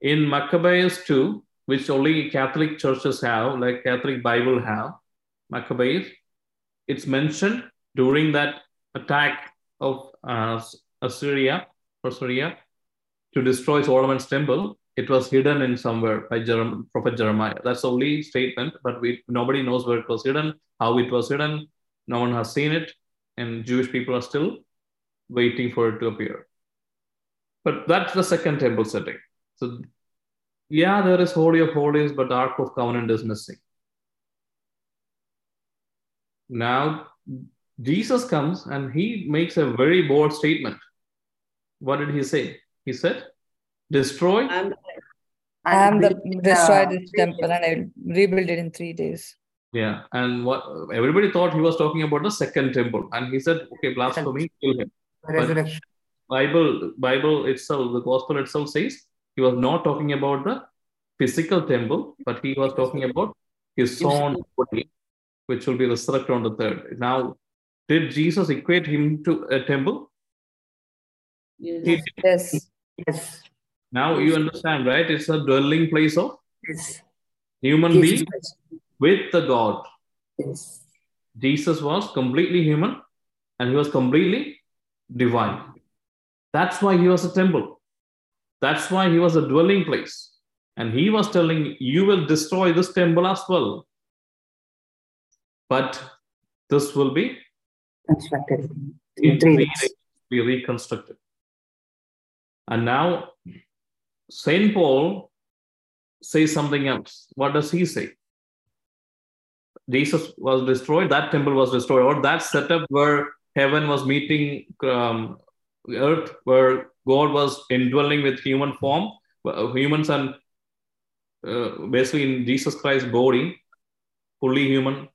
In Maccabees 2, which only Catholic churches have, like Catholic Bible have, Maccabees, it's mentioned during that attack of uh, Assyria or Syria to destroy Solomon's temple. It was hidden in somewhere by Jerem- Prophet Jeremiah. That's the only statement, but we nobody knows where it was hidden, how it was hidden. No one has seen it, and Jewish people are still waiting for it to appear. But that's the second temple setting. So yeah, there is Holy of Holies, but the Ark of Covenant is missing. Now, Jesus comes and he makes a very bold statement. What did he say? He said, Destroy. I'm I am the building, destroy this temple and I will rebuild it in three days. Yeah. And what everybody thought he was talking about the second temple. And he said, Okay, blasphemy, kill him. resurrection. Bible, Bible itself, the gospel itself says he was not talking about the physical temple, but he was talking about his own body, which will be resurrected on the third. Now, did Jesus equate him to a temple? yes. Yes. Yes. now you understand, right? It's a dwelling place of Yes. human Yes. being with the God. Yes. Jesus was completely human and he was completely divine. That's why he was a temple. That's why he was a dwelling place. And he was telling, You will destroy this temple as well. But this will be Constructed. in three days. be reconstructed. And now Saint Paul says something else. What does he say? Jesus was destroyed, that temple was destroyed, or that setup where heaven was meeting um, earth, where God was indwelling with human form, uh, humans and uh, basically in Jesus Christ's body, fully human,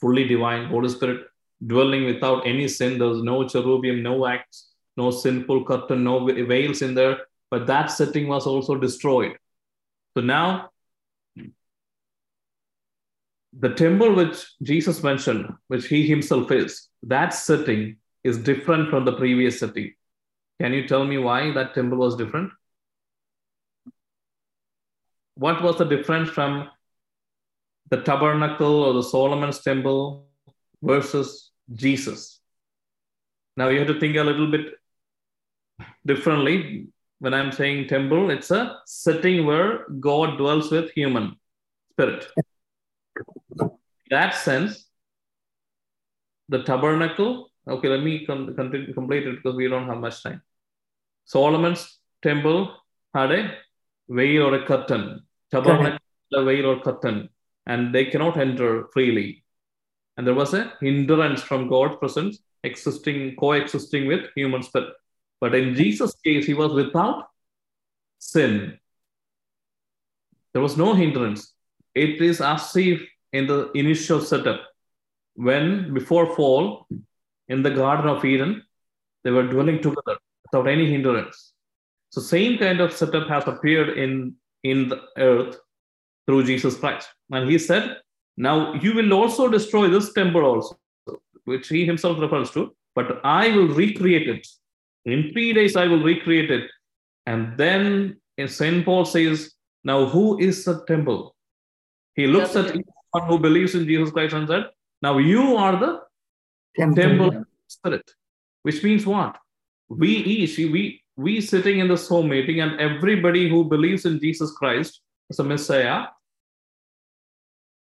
fully divine, Holy Spirit dwelling without any sin. There was no cherubim, no acts, no sinful curtain, no veils in there. But that setting was also destroyed. So now, the temple which Jesus mentioned, which he himself is, that setting is different from the previous setting. Can you tell me why that temple was different? What was the difference from the tabernacle or the Solomon's temple versus Jesus? Now you have to think a little bit differently. When I'm saying temple, it's a setting where God dwells with human spirit. That sense, the tabernacle, okay, let me com- continue, complete it because we don't have much time. Solomon's temple had a veil or a curtain. Tabernacle a veil or curtain, and they cannot enter freely. And there was a hindrance from God's presence existing, coexisting with human spirit. But in Jesus' case, he was without sin. There was no hindrance. It is as if in the initial setup, when before fall in the Garden of Eden, they were dwelling together without any hindrance. So same kind of setup has appeared in, in the earth through Jesus Christ. And he said, Now you will also destroy this temple also, which he himself refers to, but I will recreate it. In three days, I will recreate it. And then St. Paul says, Now who is the temple? He looks at Temple. one who believes in Jesus Christ and said, Now you are the temple of spirit, which means what? We each, we, we sitting in this home meeting, and everybody who believes in Jesus Christ as a Messiah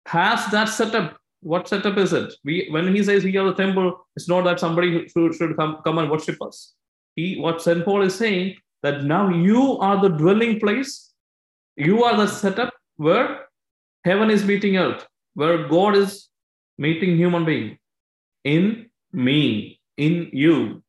has that setup. What setup is it? We when he says we are the temple, it's not that somebody should, should come, come and worship us. He what St. Paul is saying that now you are the dwelling place, you are the setup where heaven is meeting earth, where God is meeting human being in me, in you.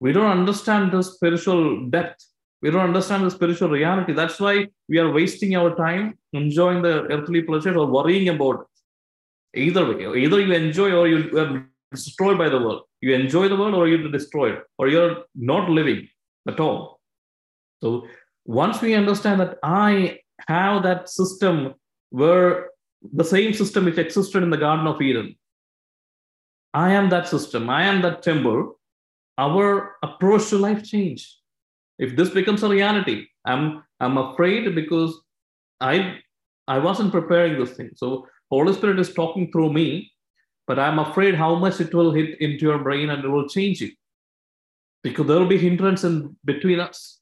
We don't understand the spiritual depth. We don't understand the spiritual reality. That's why we are wasting our time enjoying the earthly pleasures or worrying about it. Either way, either you enjoy or you are destroyed by the world. You enjoy the world or you're destroyed, or you're not living at all. So once we understand that I have that system where the same system which existed in the Garden of Eden, I am that system, I am that temple, our approach to life change. If this becomes a reality, I'm I'm afraid because I I wasn't preparing this thing. So Holy Spirit is talking through me, but I'm afraid how much it will hit into your brain and it will change you. Because there will be hindrance in between us.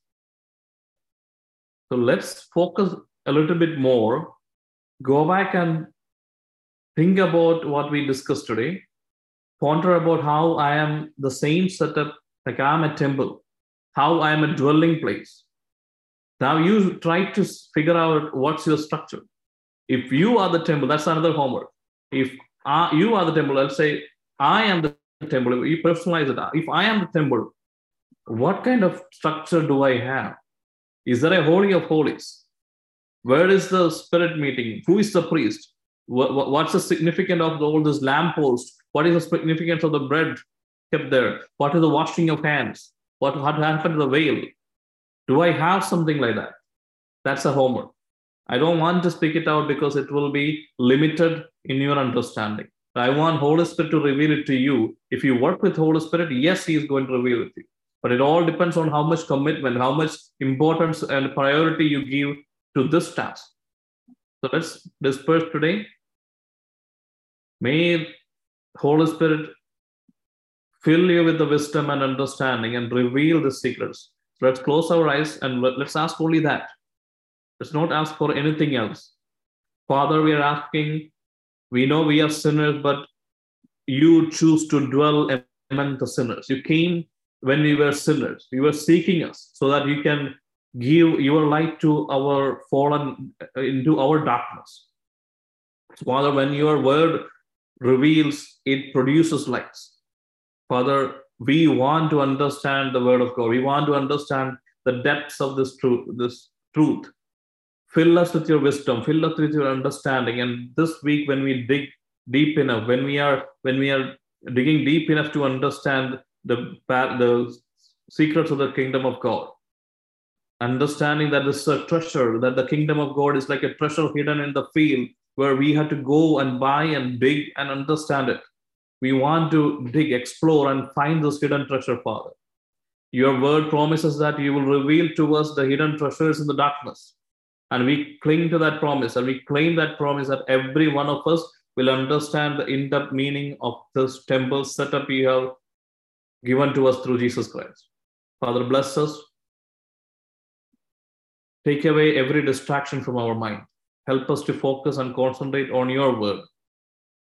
So let's focus a little bit more. Go back and think about what we discussed today. Ponder about how I am the same setup, like I'm a temple, how I am a dwelling place. Now you try to figure out what's your structure. If you are the temple, that's another homework. If you are the temple, let's say I am the temple, you personalize it. If I am the temple, what kind of structure do I have? Is there a holy of holies? Where is the spirit meeting? Who is the priest? What's the significance of all this lamppost? What is the significance of the bread kept there? What is the washing of hands? What, what happened to the veil? Do I have something like that? That's a homework. I don't want to speak it out because it will be limited in your understanding. I want Holy Spirit to reveal it to you. If you work with Holy Spirit, yes, He is going to reveal it to you. But it all depends on how much commitment, how much importance and priority you give to this task. So let's disperse today. May Holy Spirit fill you with the wisdom and understanding and reveal the secrets. So let's close our eyes and let's ask only that. Let's not ask for anything else. Father, we are asking, we know we are sinners, but you choose to dwell among the sinners. You came when we were sinners. You were seeking us so that you can give your light to our fallen, uh, into our darkness. Father, when your word reveals, it produces lights. Father, we want to understand the word of God. We want to understand the depths of this truth, this truth. Fill us with your wisdom, fill us with your understanding. And this week, when we dig deep enough, when we are when we are digging deep enough to understand the, the secrets of the kingdom of God, understanding that this is a treasure, that the kingdom of God is like a treasure hidden in the field where we have to go and buy and dig and understand it. We want to dig, explore, and find this hidden treasure, Father. Your word promises that you will reveal to us the hidden treasures in the darkness. And we cling to that promise and we claim that promise that every one of us will understand the in depth meaning of this temple setup you have given to us through Jesus Christ. Father, bless us. Take away every distraction from our mind. Help us to focus and concentrate on your word,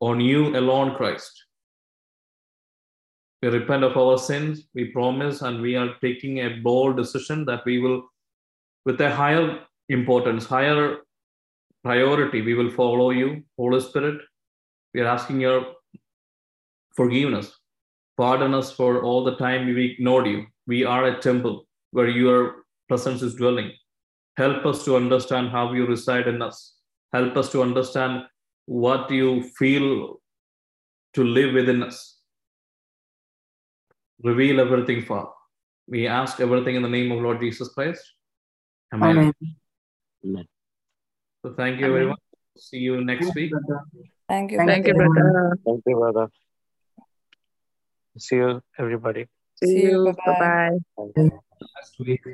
on you alone, Christ. We repent of our sins, we promise, and we are taking a bold decision that we will, with a higher importance, higher priority, we will follow you, Holy Spirit. We are asking your forgiveness. Pardon us for all the time we ignored you. We are a temple where your presence is dwelling. Help us to understand how you reside in us. Help us to understand what you feel to live within us. Reveal everything, Father. We ask everything in the name of Lord Jesus Christ. Amen. Amen. Amen. So thank you very much. See you next week. Thank you. Thank Thank you, you, brother. brother. Thank you, brother. See you, everybody. See you. Bye-bye. Next week.